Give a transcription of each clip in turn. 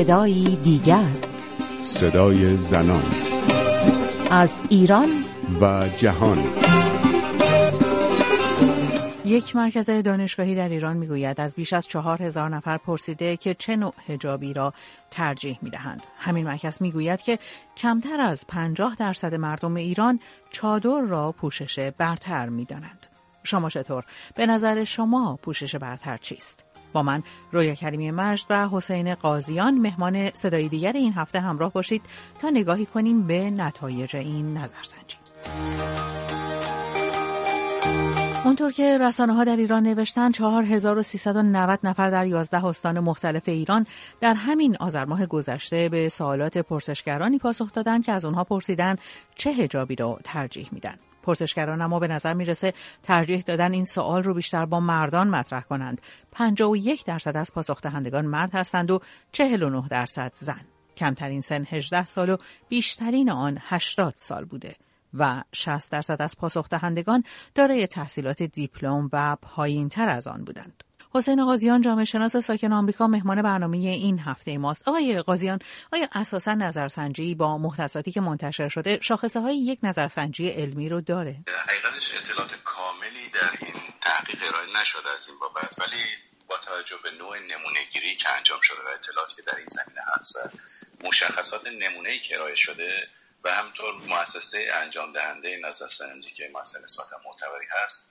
صدایی دیگر صدای زنان از ایران و جهان یک مرکز دانشگاهی در ایران می‌گوید از بیش از چهار هزار نفر پرسیده که چه نوع هجابی را ترجیح می دهند. همین مرکز می‌گوید که کمتر از پنجاه درصد مردم ایران چادر را پوشش برتر می دانند. شما چطور؟ به نظر شما پوشش برتر چیست؟ با من رویا کریمی مجد و حسین قاضیان مهمان صدای دیگر این هفته همراه باشید تا نگاهی کنیم به نتایج این نظرسنجی. اونطور که رسانه ها در ایران نوشتن 4390 نفر در 11 استان مختلف ایران در همین آذر ماه گذشته به سوالات پرسشگرانی پاسخ دادند که از اونها پرسیدن چه هجابی رو ترجیح میدن. پرسشگران اما به نظر می‌رسه ترجیح دادن این سوال رو بیشتر با مردان مطرح کنند. 51 درصد از پاسخ دهندگان مرد هستند و 49 درصد زن. کمترین سن 18 سال و بیشترین آن 80 سال بوده. و 60 درصد از پاسخ دهندگان دارای تحصیلات دیپلم و پایین تر از آن بودند. حسین قاضیان جامعه شناس ساکن آمریکا مهمان برنامه این هفته ماست. آقای قاضیان آیا اساسا نظرسنجی با مختصاتی که منتشر شده شاخصه های یک نظرسنجی علمی رو داره؟ حقیقتش اطلاعات کاملی در این تحقیق ارائه نشده از این بابت ولی با توجه به نوع نمونه گیری که انجام شده و اطلاعاتی که در این زمینه هست و مشخصات نمونه که ارائه شده و همطور مؤسسه انجام دهنده نظرسنجی که مؤسسه نسبتا معتبری هست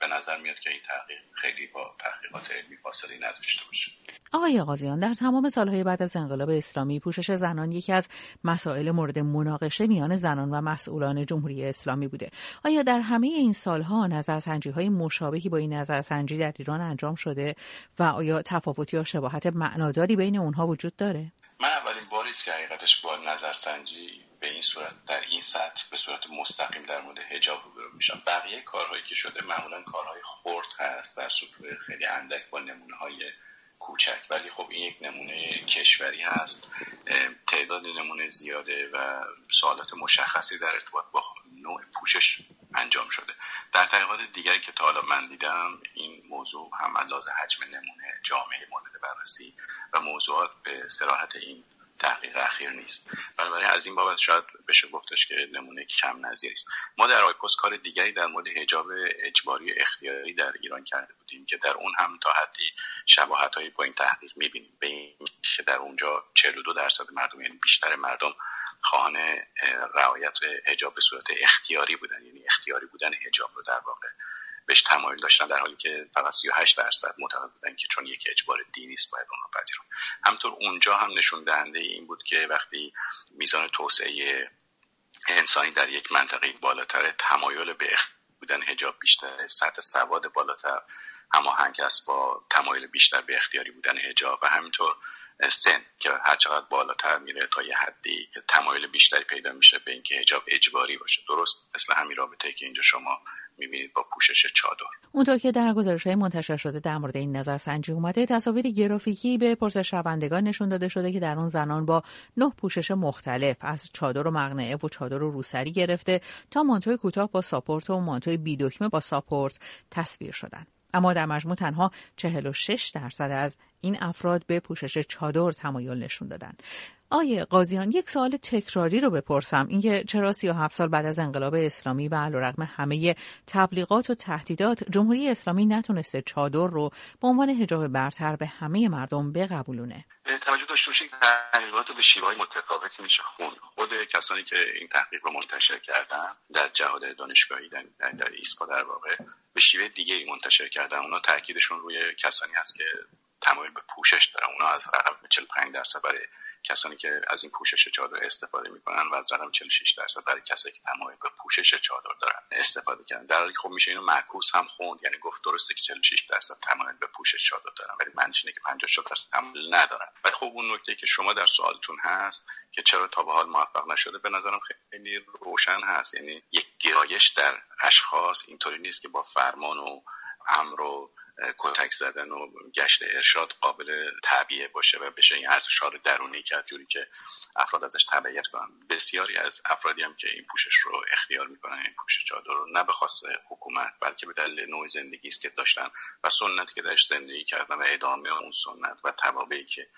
به نظر میاد که این تحقیق خیلی با تحقیقات علمی فاصله نداشته باشه. آقای قاضیان در تمام سالهای بعد از انقلاب اسلامی پوشش زنان یکی از مسائل مورد مناقشه میان زنان و مسئولان جمهوری اسلامی بوده. آیا در همه این سالها نظرسنجی های مشابهی با این نظرسنجی در ایران انجام شده و آیا تفاوتی یا شباهت معناداری بین اونها وجود داره؟ من اولین باری که حقیقتش با نظرسنجی به این صورت در این سطح به صورت مستقیم در مورد حجاب روبرو میشم. بقیه کارهایی که شده معمولا کارهای خرد هست در سطوح خیلی اندک با نمونه های کوچک ولی خب این یک نمونه کشوری هست. تعداد نمونه زیاده و سوالات مشخصی در ارتباط با نوع پوشش انجام شده. در تحقیقات دیگری که تا حالا من دیدم این موضوع هم اندازه حجم نمونه جامعه مورد بررسی و موضوعات به سراحت این تحقیق اخیر نیست. بنابراین از این بابت شاید بشه گفتش که نمونه کم نظیر است. ما در آیپوس کار دیگری در مورد حجاب اجباری اختیاری در ایران کرده بودیم که در اون هم تا حدی شباهت هایی با این تحقیق می‌بینیم. به این که در اونجا 42 درصد مردم یعنی بیشتر مردم خواهان رعایت حجاب به صورت اختیاری بودن یعنی اختیاری بودن حجاب رو در واقع بهش تمایل داشتن در حالی که فقط 38 درصد معتقد بودن که چون یک اجبار دینی است باید اون رو پذیرون همطور اونجا هم نشون دهنده این بود که وقتی میزان توسعه انسانی در یک منطقه بالاتر تمایل به بودن حجاب بیشتر سطح سواد بالاتر هماهنگ است با تمایل بیشتر به اختیاری بودن حجاب و همینطور سن که هر چقدر بالاتر میره تا یه حدی که تمایل بیشتری پیدا میشه به اینکه حجاب اجباری باشه. درست مثل همین رابطه که اینجا شما می‌بینید با پوشش چادر. اونطور که در گزارش های منتشر شده در مورد این نظر سنجی اومده تصاویر گرافیکی به پرسش شوندگان نشون داده شده که در اون زنان با نه پوشش مختلف از چادر و مقنعه و چادر و روسری گرفته تا مانتوی کوتاه با ساپورت و مانتوی بیدکمه با ساپورت تصویر شدن. اما در مجموع تنها 46 درصد از این افراد به پوشش چادر تمایل نشون دادن. آیه قاضیان یک سوال تکراری رو بپرسم. اینکه چرا 37 سال بعد از انقلاب اسلامی و علیرغم همه تبلیغات و تهدیدات جمهوری اسلامی نتونسته چادر رو به عنوان حجاب برتر به همه مردم بقبولونه؟ توجه داشته باشید تحقیقات به شیوه های متفاوتی میشه خون خود کسانی که این تحقیق رو منتشر کردن در جهاد دانشگاهی در, در ایسپا در واقع به شیوه دیگه ای منتشر کردن. اونا تاکیدشون روی کسانی هست که تمایل به پوشش دارن. اونا از رقم 45 درصد برای کسانی که از این پوشش چادر استفاده می‌کنن و از رقم 46 درصد برای کسانی که تمایل به پوشش چادر دارن استفاده کردن. در حالی خب میشه اینو معکوس هم خوند یعنی گفت درسته که 46 درصد تمایل به پوشش چادر دارن ولی معنیش اینه که 56 درصد تمایل ندارن. ولی خب اون نکته که شما در سوالتون هست که چرا تا به حال موفق نشده به نظرم خیلی روشن هست. یعنی یک گرایش در اشخاص اینطوری نیست که با فرمان و امر و کتک زدن و گشت ارشاد قابل تعبیه باشه و بشه. این ارتشار درونی کرد جوری که افراد ازش تبعیت کنن. بسیاری از افرادی هم که این پوشش رو اختیار می‌کنن این پوشش چادر رو نه به حکومت بلکه به دلیل نوع زندگی است که داشتن و سنتی که درش زندگی کردن و ادامه اون سنت و توابعی که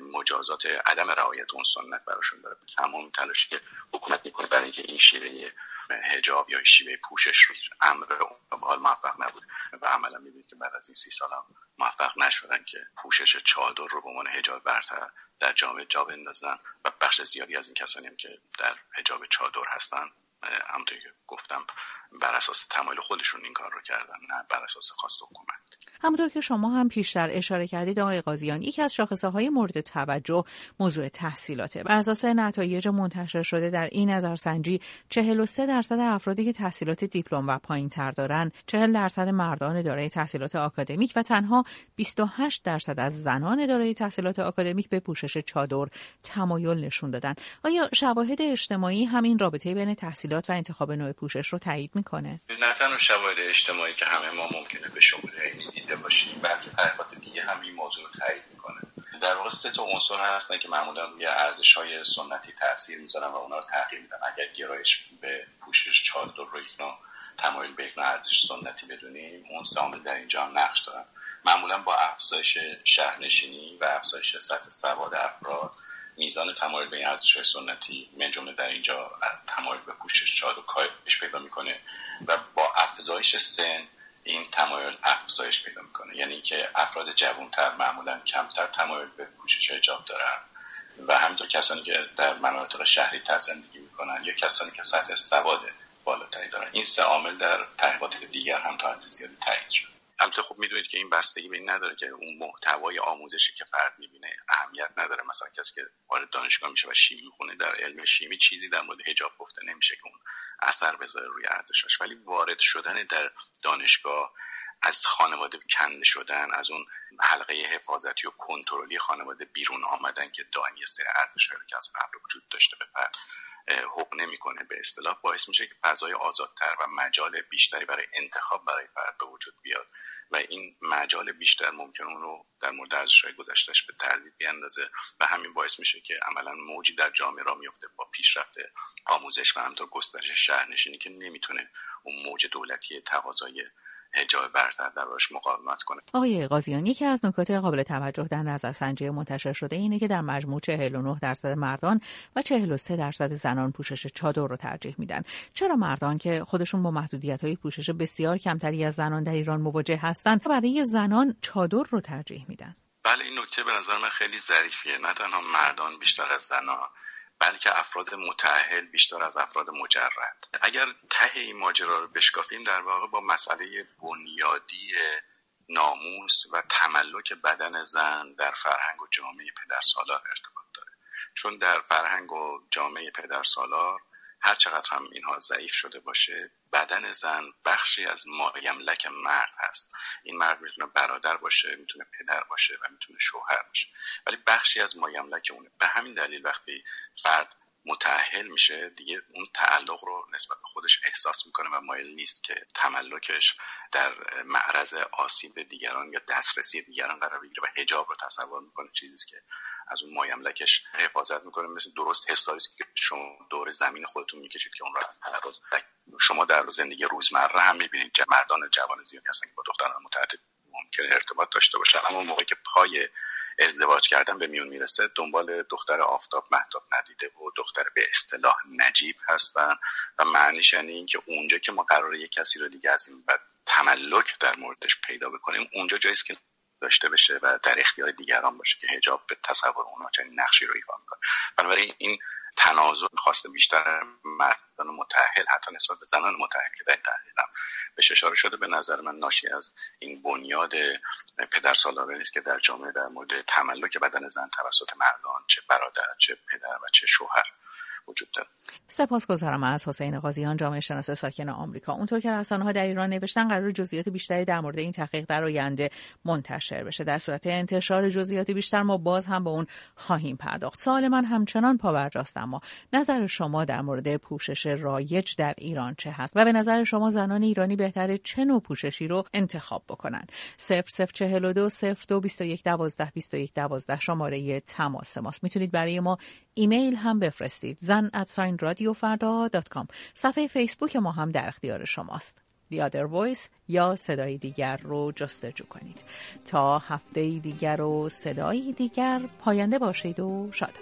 مجازات عدم رعایت اون سنت براشون داره. تمام تلاشی که حکومت می‌کنه برای اینکه این شیوه هجاب یا شیوه پوشش رو امر حال موفق نبود و عملا می‌بینید که بعد از این سی سال موفق نشدن که پوشش چادر رو به عنوان هجاب برتر در جامعه جا بندازن و بخش زیادی از این کسانی هم که در هجاب چادر هستن همونطوری که گفتم بر اساس تمایل خودشون این کار رو کردن نه بر اساس خواست حکومت. همونطور که شما هم پیشتر اشاره کردید آقای قاضیان یکی از شاخصه های مورد توجه موضوع تحصیلاته. بر اساس نتایج منتشر شده در این نظرسنجی 43 درصد افرادی که تحصیلات دیپلم و پایین تر دارن 40 درصد مردان دارای تحصیلات آکادمیک و تنها 28 درصد از زنان دارای تحصیلات آکادمیک به پوشش چادر تمایل نشون دادن. آیا شواهد اجتماعی همین رابطه بین تحصیلات و انتخاب نوع پوشش رو تایید می‌کنه؟ نه تنها شواهد اجتماعی که همه ما ممکنه به شمول دیده باشیم بلکه تحقیقات دیگه هم این موضوع رو تایید می‌کنه در واقع سه عنصر هستن که معمولا روی ارزش های سنتی تاثیر می‌ذارن و اونا رو تغییر میدن. اگر گرایش به پوشش چادر رو اینا تمایل به یک ارزش سنتی بدونیم اون سامل در اینجا نقش دارن. معمولا با افزایش شهرنشینی و افزایش سطح سواد افراد میزان تمایل به این ارزش های سنتی من جمله در اینجا تمایل به پوشش چادر کاهش پیدا می‌کنه و با افزایش سن این تمایل افزایش پیدا می‌کنه. یعنی اینکه افراد جوانتر معمولا کمتر تمایل به پوشش حجاب دارن و همینطور کسانی که در مناطق شهری تر زندگی می‌کنن یا کسانی که سطح سواد بالاتری دارن. این سه عامل در تحقیقات دیگر هم تا حد زیادی تایید شد. البته خب می‌دونید که این بستگی به این نداره که اون محتوای آموزشی که فرد می‌بینه اهمیت نداره. مثلا کسی که وارد دانشگاه میشه و شیمی می‌خونه در علم شیمی چیزی در مورد حجاب گفته نمیشه که اون اثر بذاره روی ارزشش ولی وارد شدن در دانشگاه از خانواده کنده شدن از اون حلقه حفاظتی و کنترلی خانواده بیرون آمدن که دائم یه سری ارزش که از قبل وجود داشته به حق نمی‌کنه. به اصطلاح باعث میشه که فضای آزادتر و مجال بیشتری برای انتخاب برای فرد به وجود بیاد و این مجال بیشتر ممکن اون رو در مورد ارزشهای گذشتهش به تردید بیاندازه و همین باعث میشه که عملا موجی در جامعه را میفته با پیشرفت آموزش و همطور گسترش شهرنشینی که نمی‌تونه اون موج دولتی تقاضای هجاب برتر براش مقاومت کنه. آقای قاضیان یکی از نکات قابل توجه در نظرسنجی منتشر شده اینه که در مجموع 49 درصد مردان و 43 درصد زنان پوشش چادر رو ترجیح میدن. چرا مردان که خودشون با محدودیت های پوشش بسیار کمتری از زنان در ایران مواجه هستند برای زنان چادر رو ترجیح میدن؟ بله این نکته به نظر من خیلی ظریفیه. نه تنها مردان بیشتر از زنان. بلکه افراد متعهل بیشتر از افراد مجرد. اگر ته این ماجرا رو بشکافیم در واقع با مسئله بنیادی ناموس و تملک بدن زن در فرهنگ و جامعه پدرسالار ارتباط داره. چون در فرهنگ و جامعه پدرسالار هر چقدر هم اینها ضعیف شده باشه بدن زن بخشی از مایملک مرد هست. این مرد می‌تونه برادر باشه می‌تونه پدر باشه و می‌تونه شوهر باشه. ولی بخشی از مایملک اونه. به همین دلیل وقتی فرد متعهل میشه. دیگه اون تعلق رو نسبت به خودش احساس می‌کنه و مایل نیست که تملکش در معرض آسیب دیگران یا دسترسی دیگران قرار بگیره و هجاب رو تصور می‌کنه. چیزی که از اون مایملکش حفاظت می‌کنه مثل درست حسایی که شما دور زمین خودتون می‌کشید که اون رو شما در زندگی روزمره هم می‌بینید. مردان جوان زیادی هستن که با دختران متعدد ممکن ارتباط داشته باشن. اما موقعی که پای ازدواج کردن به میون می‌رسه. دنبال دختر آفتاب محتاب ندیده و دختر به اصطلاح نجیب هستن. و معنیش یعنی اینکه اونجا که ما قراره یک کسی رو دیگه از این بعد تملک در موردش پیدا بکنیم اونجا جاییست که داشته بشه و در اختیار دیگران باشه که هجاب به تصور اونا چنین نقشی رو ایفا می‌کنه. بنابراین این تنازع خواسته بیشتر مردان متحل حتی نسبت به زنان متحل که در بهش اشاره شده به نظر من ناشی از این بنیاد پدر سالاره نیست که در جامعه در مورد تملک بدن زن توسط مردان چه برادر چه پدر و چه شوهر. وجود داره. سپاسگزارم از حسین قاضیان جامعه شناس ساکن آمریکا. اونطور که رسانه ها در ایران نوشتن قرار جزئیات بیشتری در مورد این تحقیق در آینده منتشر بشه. در صورت انتشار جزئیات بیشتر ما باز هم به اون خواهیم پرداخت. سوال من همچنان پاورجاست اما نظر شما در مورد پوشش رایج در ایران چه هست؟ و به نظر شما زنان ایرانی بهتره چه نوع پوششی رو انتخاب بکنن؟ 0042 02 21 12 21 12 شماره تماس ماست. می‌تونید برای ما ایمیل هم بفرستید. زن ات صفحه فیسبوک ما هم در اختیار شماست. The Other Voice یا صدای دیگر رو جستجو کنید. تا هفته دیگر و صدایی دیگر پاینده باشید و شاد.